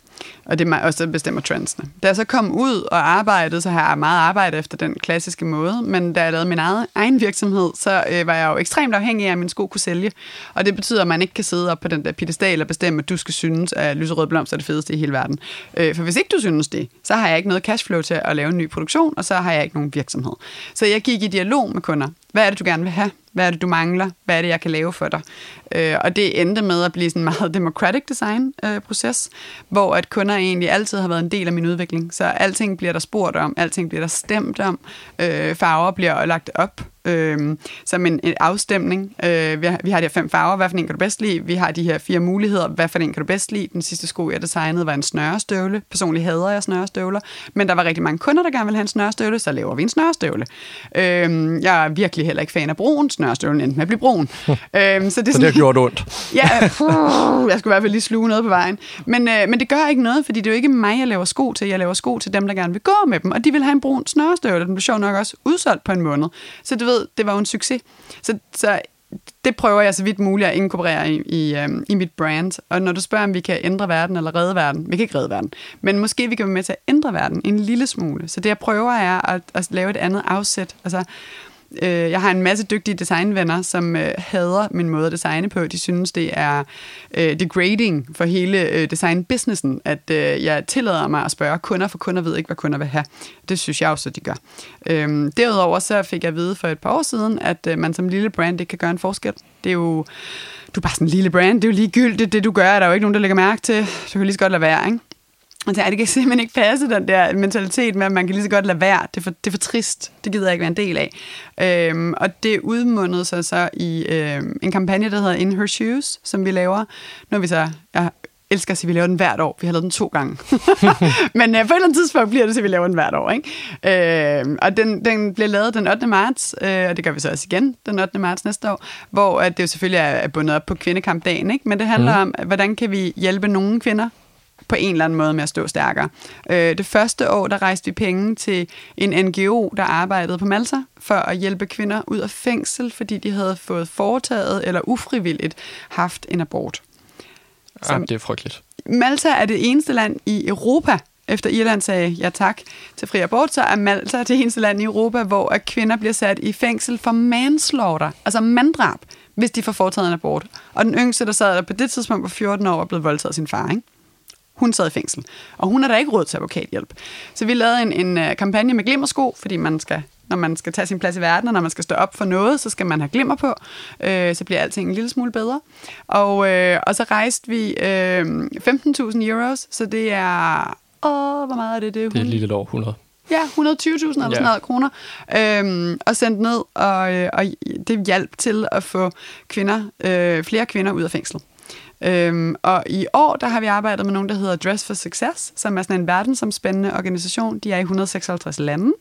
Og det er mig også, der bestemmer trendsene. Da jeg så kom ud og arbejdede, så har jeg meget arbejdet efter den klassiske måde, men da jeg lavede min egen, egen virksomhed, så øh, var jeg jo ekstremt afhængig af, at min sko kunne sælge. Og det betyder, at man ikke kan sidde op på den der pedestal og bestemme, at du skal synes, at lyserød blomst er det fedeste i hele verden. Øh, for hvis ikke du synes det, så har jeg ikke noget cashflow til at lave en ny produktion, og så har jeg ikke nogen virksomhed. Så jeg gik i dialog med kunder. Hvad er det, du gerne vil have? Hvad er det, du mangler? Hvad er det, jeg kan lave for dig? Øh, og det endte med at blive sådan en meget democratic design-proces, øh, hvor at kunder egentlig altid har været en del af min udvikling. Så alting bliver der spurgt om, alting bliver der stemt om, øh, farver bliver lagt op øh, som en, en afstemning. Øh, vi, har, vi har de her fem farver, hvad for en kan du bedst lide? Vi har de her fire muligheder, hvad for en kan du bedst lide? Den sidste sko, jeg designede, var en snørestøvle. Personligt hader jeg snørestøvler, men der var rigtig mange kunder, der gerne ville have en snørestøvle, så laver vi en snørestøvle. Øh, jeg er virkelig heller ikke fan af brun. Snørestøvlen endte med at blive brun. øh, så det, så det har gjort ondt? ja, puh, jeg skulle i hvert fald lige sluge noget på vejen. Men, øh, men det gør ikke noget, fordi det er jo ikke mig, jeg laver sko til. Jeg laver sko til dem, der gerne vil gå med dem, og de vil have en brun snørestøvle. Den blev sjov nok også udsolgt på en måned. Så du ved, det var jo en succes. Så, så det prøver jeg så vidt muligt at inkorporere i, i, um, i mit brand. Og når du spørger, om vi kan ændre verden eller redde verden, vi kan ikke redde verden, men måske vi kan være med til at ændre verden en lille smule. Så det jeg prøver er at, at lave et andet afsæt. Altså, Øh, jeg har en masse dygtige designvenner, som øh, hader min måde at designe på. De synes, det er øh, degrading for hele øh, designbusinessen, at øh, jeg tillader mig at spørge kunder, for kunder ved ikke, hvad kunder vil have. Det synes jeg også, at de gør. Øh, derudover så fik jeg at vide for et par år siden, at øh, man som lille brand ikke kan gøre en forskel. Det er jo du er bare sådan en lille brand, det er jo ligegyldigt, det du gør, er der jo ikke nogen, der lægger mærke til. Du kan lige så godt lade være, ikke? Og så, det kan simpelthen ikke passe, den der mentalitet med, at man kan lige så godt lade være. Det er for, det er for trist. Det gider jeg ikke være en del af. Øhm, og det udmundede sig så i øhm, en kampagne, der hedder In Her Shoes, som vi laver. Nu er vi så... Jeg elsker at sige, at vi laver den hvert år. Vi har lavet den to gange. Men øh, på et eller andet tidspunkt bliver det, at vi laver den hvert år. Ikke? Øh, og den, den bliver lavet den 8. marts, øh, og det gør vi så også igen den 8. marts næste år, hvor at det jo selvfølgelig er bundet op på kvindekampdagen. Ikke? Men det handler mm. om, hvordan kan vi hjælpe nogle kvinder på en eller anden måde med at stå stærkere. Øh, det første år, der rejste vi penge til en NGO, der arbejdede på Malta, for at hjælpe kvinder ud af fængsel, fordi de havde fået foretaget eller ufrivilligt haft en abort. Så, Jamen, det er frygteligt. Malta er det eneste land i Europa, efter Irland sagde ja tak til fri abort, så er Malta det eneste land i Europa, hvor at kvinder bliver sat i fængsel for manslaughter, altså manddrab, hvis de får foretaget en abort. Og den yngste, der sad der på det tidspunkt på 14 år, var blevet voldtaget af sin far. Ikke? Hun sad i fængsel, og hun har da ikke råd til advokathjælp. Så vi lavede en, en uh, kampagne med glimmersko, fordi man skal, når man skal tage sin plads i verden, og når man skal stå op for noget, så skal man have glimmer på. Uh, så bliver alting en lille smule bedre. Og, uh, og så rejste vi uh, 15.000 euros, så det er... Åh, hvor meget er det? Det er, det er lige lidt over 100. Ja, 120.000 eller ja. sådan noget kroner, øhm, og sendt ned, og, og det hjalp til at få kvinder, øh, flere kvinder ud af fængsel. Øhm, og i år, der har vi arbejdet med nogen, der hedder Dress for Success, som er sådan en verdensomspændende organisation. De er i 156 lande.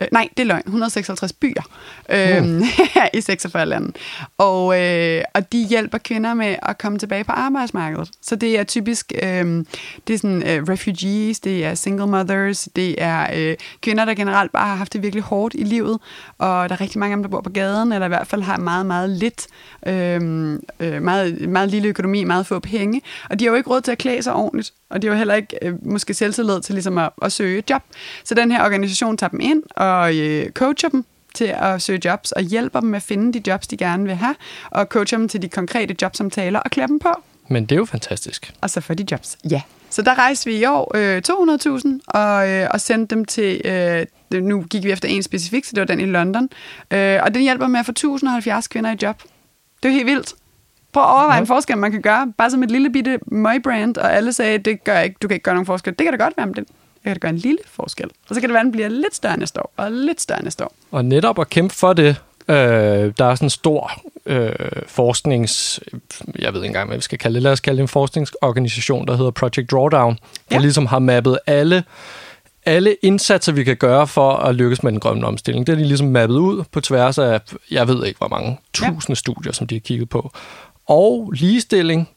Øh, nej, det er løgn. 156 byer øhm, uh. i 46 lande. Og, øh, og de hjælper kvinder med at komme tilbage på arbejdsmarkedet. Så det er typisk øh, det er sådan, øh, refugees, det er single mothers, det er øh, kvinder, der generelt bare har haft det virkelig hårdt i livet. Og der er rigtig mange af dem, der bor på gaden, eller i hvert fald har meget, meget lidt, øh, øh, meget, meget lille økonomi, meget få penge. Og de har jo ikke råd til at klæde sig ordentligt, og de har jo heller ikke øh, måske selvtillid til ligesom at, at søge et job. Så den her organisation tager dem ind og øh, coacher dem til at søge jobs, og hjælper dem med at finde de jobs, de gerne vil have, og coacher dem til de konkrete jobsamtaler og klæder dem på. Men det er jo fantastisk. Og så får de jobs. Ja. Så der rejste vi i år øh, 200.000 og, øh, og sendte dem til, øh, nu gik vi efter en specifik, så det var den i London, øh, og den hjælper med at få 1070 kvinder i job. Det er helt vildt. Prøv at overveje en forskel, man kan gøre, bare som et lille bitte møgbrand, og alle sagde, det gør ikke, du kan ikke gøre nogen forskel. Det kan da godt være, men det, det kan da gøre en lille forskel. Og så kan det være, at den bliver lidt større næste år, og lidt større næste år. Og netop at kæmpe for det, øh, der er sådan en stor øh, forsknings... Jeg ved ikke engang, hvad vi skal kalde det. Lad os kalde det en forskningsorganisation, der hedder Project Drawdown, der ja. ligesom har mappet alle alle indsatser, vi kan gøre for at lykkes med den grønne omstilling, det er de ligesom mappet ud på tværs af, jeg ved ikke hvor mange, tusinde ja. studier, som de har kigget på. Og ligestilling,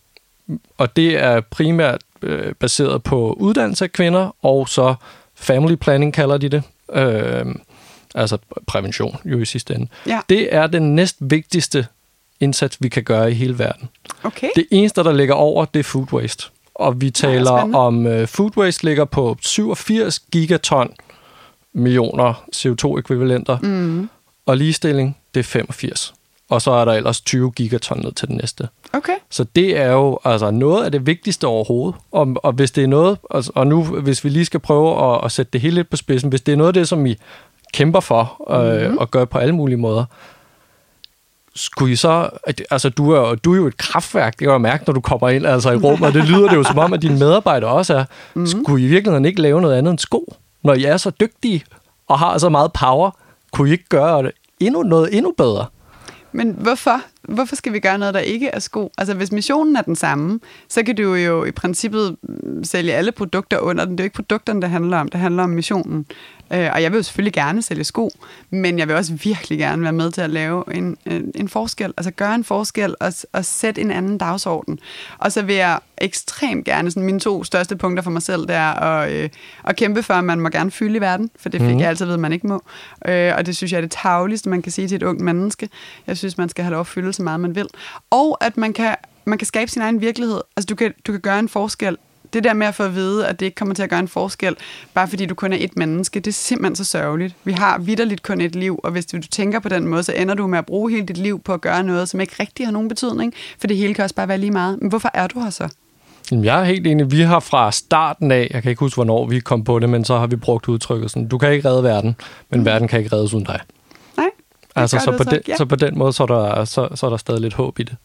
og det er primært øh, baseret på uddannelse af kvinder, og så family planning kalder de det. Øh, altså prævention jo i sidste ende. Ja. Det er den næst vigtigste indsats, vi kan gøre i hele verden. Okay. Det eneste, der ligger over, det er food waste. Og vi taler spændende. om, uh, food waste ligger på 87 gigaton millioner CO2-ekvivalenter, Mm. og ligestilling, det er 85. Og så er der ellers 20 gigaton ned til den næste. Okay. Så det er jo altså noget af det vigtigste overhovedet. Og, og hvis det er noget, altså, og nu hvis vi lige skal prøve at, at sætte det hele lidt på spidsen, hvis det er noget af det, som I kæmper for øh, Mhm. mm-hmm. og gør på alle mulige måder, skulle I så, altså du er, du er jo et kraftværk, det kan jeg mærke, når du kommer ind altså i rummet, og det lyder det jo som om, at dine medarbejdere også er. Mhm. Mm-hmm. Skulle I i virkeligheden ikke lave noget andet end sko? Når I er så dygtige og har så meget power, kunne I ikke gøre det endnu noget endnu bedre? Men hvorfor? Hvorfor skal vi gøre noget, der ikke er sko? Altså, hvis missionen er den samme, så kan du jo i princippet mm, sælge alle produkter under den. Det er jo ikke produkterne, det handler om. Det handler om missionen. Øh, og jeg vil jo selvfølgelig gerne sælge sko, men jeg vil også virkelig gerne være med til at lave en, en, en forskel. Altså gøre en forskel og, og sætte en anden dagsorden. Og så vil jeg ekstremt gerne, sådan mine to største punkter for mig selv, det er at, øh, at kæmpe for, at man må gerne fylde i verden, for det fik mm. jeg altid ved, at man ikke må. Øh, og det synes jeg er det tagligste, man kan sige til et ungt menneske. Jeg synes, man skal have lov at fylde så meget, man vil. Og at man kan, man kan skabe sin egen virkelighed. Altså, du kan, du kan gøre en forskel. Det der med at få at vide, at det ikke kommer til at gøre en forskel, bare fordi du kun er et menneske, det er simpelthen så sørgeligt. Vi har vidderligt kun et liv, og hvis du, du tænker på den måde, så ender du med at bruge hele dit liv på at gøre noget, som ikke rigtig har nogen betydning, for det hele kan også bare være lige meget. Men hvorfor er du her så? Jeg er helt enig. Vi har fra starten af, jeg kan ikke huske, hvornår vi kom på det, men så har vi brugt udtrykket sådan, du kan ikke redde verden, men mm. verden kan ikke reddes uden dig. Nej, Altså, så det på, så den, ja. så på den måde, så er, der, så, så er der stadig lidt håb i det.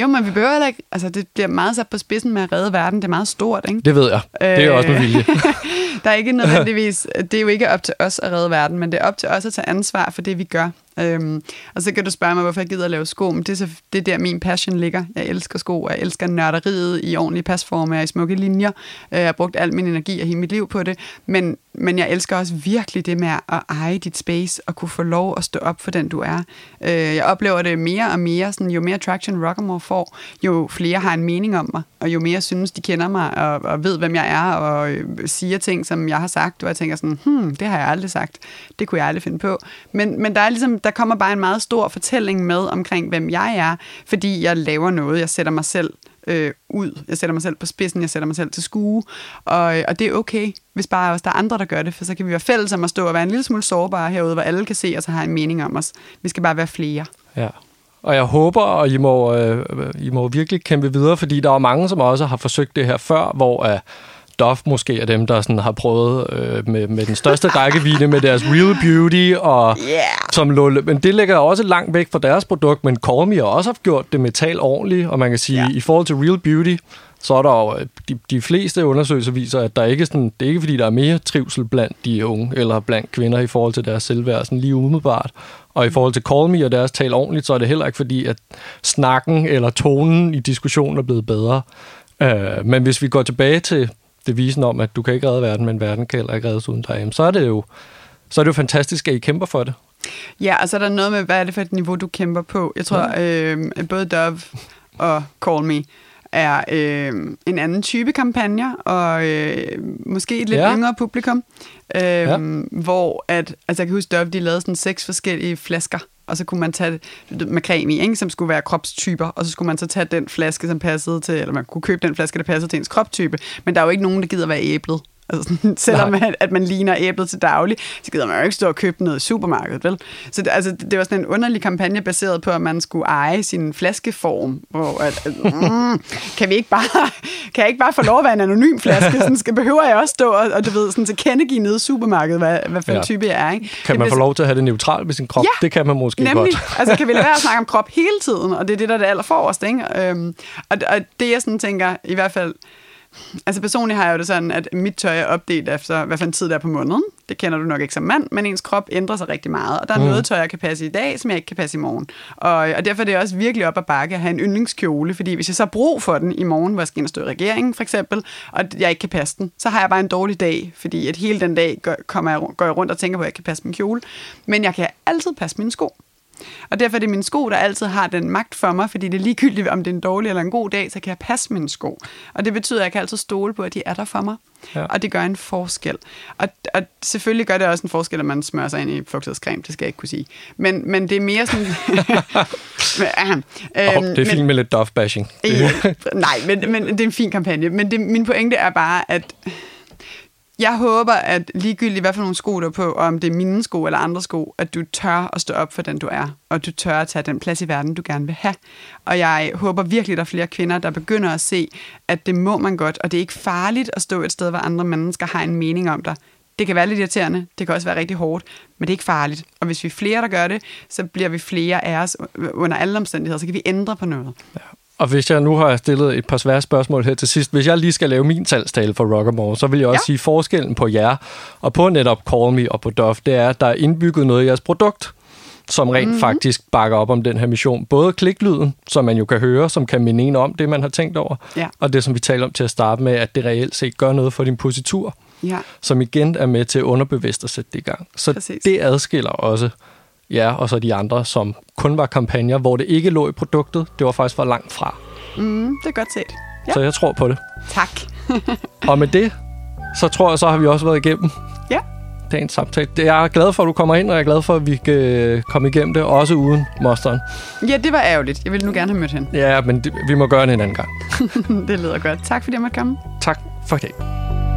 Jo, men vi behøver heller ikke... Altså, det bliver meget sat på spidsen med at redde verden. Det er meget stort, ikke? Det ved jeg. Det er også med Øh, vilje. Der er ikke nødvendigvis... Det er jo ikke op til os at redde verden, men det er op til os at tage ansvar for det, vi gør. Øhm, og så kan du spørge mig, hvorfor jeg gider at lave sko. Men det er, så, det er der, min passion ligger. Jeg elsker sko, og jeg elsker nørderiet i ordentlige pasformer og i smukke linjer. Øh, Jeg har brugt al min energi og hele mit liv på det. Men, men jeg elsker også virkelig det med at eje dit space og kunne få lov at stå op for den, du er. Øh, Jeg oplever det mere og mere. Sådan, jo mere traction Rockamore får, jo flere har en mening om mig, og jo mere synes, de kender mig og, og ved, hvem jeg er, og øh, siger ting, som jeg har sagt, og jeg tænker sådan, hmm, det har jeg aldrig sagt. Det kunne jeg aldrig finde på. Men, men der, er ligesom, der kommer bare en meget stor fortælling med omkring, hvem jeg er, fordi jeg laver noget. Jeg sætter mig selv øh, ud. Jeg sætter mig selv på spidsen, jeg sætter mig selv til skue, og, øh, og det er okay, hvis bare også der er andre, der gør det, for så kan vi være fælles om at stå og være en lille smule sårbare herude, hvor alle kan se os og har en mening om os. Vi skal bare være flere. Ja. Og jeg håber, og I må, øh, I må virkelig kæmpe videre, fordi der er mange, som også har forsøgt det her før, hvor uh, Dove måske er dem, der sådan har prøvet øh, med, med den største rækkevidde med deres Real Beauty, og Yeah! som lå, men det ligger også langt væk fra deres produkt, men Me har også haft gjort det metal ordentligt, og man kan sige, ja. i forhold til Real Beauty, så er der jo, øh, de, de fleste undersøgelser viser, at der ikke er sådan, det er ikke fordi, der er mere trivsel blandt de unge, eller blandt kvinder i forhold til deres selvværd, sådan lige umiddelbart. Og i forhold til Call Me og deres tal ordentligt, så er det heller ikke fordi, at snakken eller tonen i diskussionen er blevet bedre. Øh, men hvis vi går tilbage til devisen om, at du kan ikke redde verden, men verden kan heller ikke reddes uden dig, så er det jo så er det jo fantastisk, at I kæmper for det. Ja, og så er der noget med, hvad er det for et niveau, du kæmper på. Jeg tror, øh, at både Dove og Call Me er øh, en anden type kampagner, og øh, måske et lidt Ja. yngre publikum, øh, ja. hvor at, altså jeg kan huske, Dove, de lavede sådan seks forskellige flasker, og så kunne man tage creme i, ikke, som skulle være kropstyper, og så skulle man så tage den flaske, som passede til, eller man kunne købe den flaske, der passede til ens kroptype, men der er jo ikke nogen, der gider være æblet. Altså sådan, selvom Nej. at, man ligner æblet til daglig, så gider man jo ikke stå og købe noget i supermarkedet, vel? Så det, altså, det var sådan en underlig kampagne baseret på, at man skulle eje sin flaskeform. Hvor at, at, mm, kan, vi ikke bare, kan jeg ikke bare få lov at være en anonym flaske? Sådan skal, behøver jeg også stå og, og du ved, sådan tilkendegive nede i supermarkedet, hvad, hvad for en Ja. type jeg er. Ikke? Kan Det man få lov til at have det neutralt ved sin krop? Ja, det kan man måske Nemlig. godt. altså, kan vi lade være at snakke om krop hele tiden, og det er det, der er det allerforrest, ikke? Øhm, og, og det, jeg sådan tænker, i hvert fald, altså personligt har jeg jo det sådan, at mit tøj er opdelt efter, hvad for en tid det er på måneden. Det kender du nok ikke som mand, men ens krop ændrer sig rigtig meget, og der er mm. noget tøj, jeg kan passe i dag, som jeg ikke kan passe i morgen. Og, og derfor er det også virkelig op ad bakke at have en yndlingskjole, fordi hvis jeg så har brug for den i morgen, hvor jeg skal ind og stå i regeringen, for eksempel, og jeg ikke kan passe den, så har jeg bare en dårlig dag, fordi at hele den dag går, kommer jeg, går jeg rundt og tænker på, at jeg kan passe min kjole. Men jeg kan altid passe mine sko. Og derfor er det mine sko, der altid har den magt for mig, fordi det er ligegyldigt, om det er en dårlig eller en god dag, så kan jeg passe mine sko. Og det betyder, at jeg kan altid stole på, at de er der for mig. Ja. Og det gør en forskel. Og, og selvfølgelig gør det også en forskel, at man smører sig ind i fugtighedscreme, det skal jeg ikke kunne sige. Men, men det er mere sådan... uh, oh, det er fint med lidt Dove-bashing. nej, men, men det er en fin kampagne. Men det, min pointe er bare, at jeg håber, at ligegyldigt hvad for nogle sko du er på, og om det er mine sko eller andre sko, at du tør at stå op for den, du er, og du tør at tage den plads i verden, du gerne vil have. Og jeg håber virkelig, at der er flere kvinder, der begynder at se, at det må man godt, og det er ikke farligt at stå et sted, hvor andre mennesker har en mening om dig. Det kan være lidt irriterende, det kan også være rigtig hårdt, men det er ikke farligt. Og hvis vi er flere, der gør det, så bliver vi flere af os under alle omstændigheder, så kan vi ændre på noget. Ja. Og hvis jeg nu har stillet et par svære spørgsmål her til sidst, hvis jeg lige skal lave min salgstale for Rockamore, så vil jeg også ja. sige, forskellen på jer og på netop Call Me og på Duff, det er, at der er indbygget noget i jeres produkt, som rent mm-hmm. faktisk bakker op om den her mission. Både kliklyden, som man jo kan høre, som kan minde en om det, man har tænkt over, ja. og det, som vi taler om til at starte med, at det reelt set gør noget for din positur, ja. som igen er med til at underbevidst at sætte det i gang. Så Præcis. det adskiller også Ja, og så de andre, som kun var kampagner, hvor det ikke lå i produktet. Det var faktisk for langt fra. Mm, det er godt set. Ja. Så jeg tror på det. Tak. og med det, så tror jeg, så har vi også været igennem ja. dagens samtale. Jeg er glad for, at du kommer ind, og jeg er glad for, at vi kan komme igennem det, også uden mosteren. Ja, det var ærgerligt. Jeg ville nu gerne have mødt hende. Ja, men det, vi må gøre det en anden gang. det lyder godt. Tak fordi jeg måtte komme. Tak for i dag.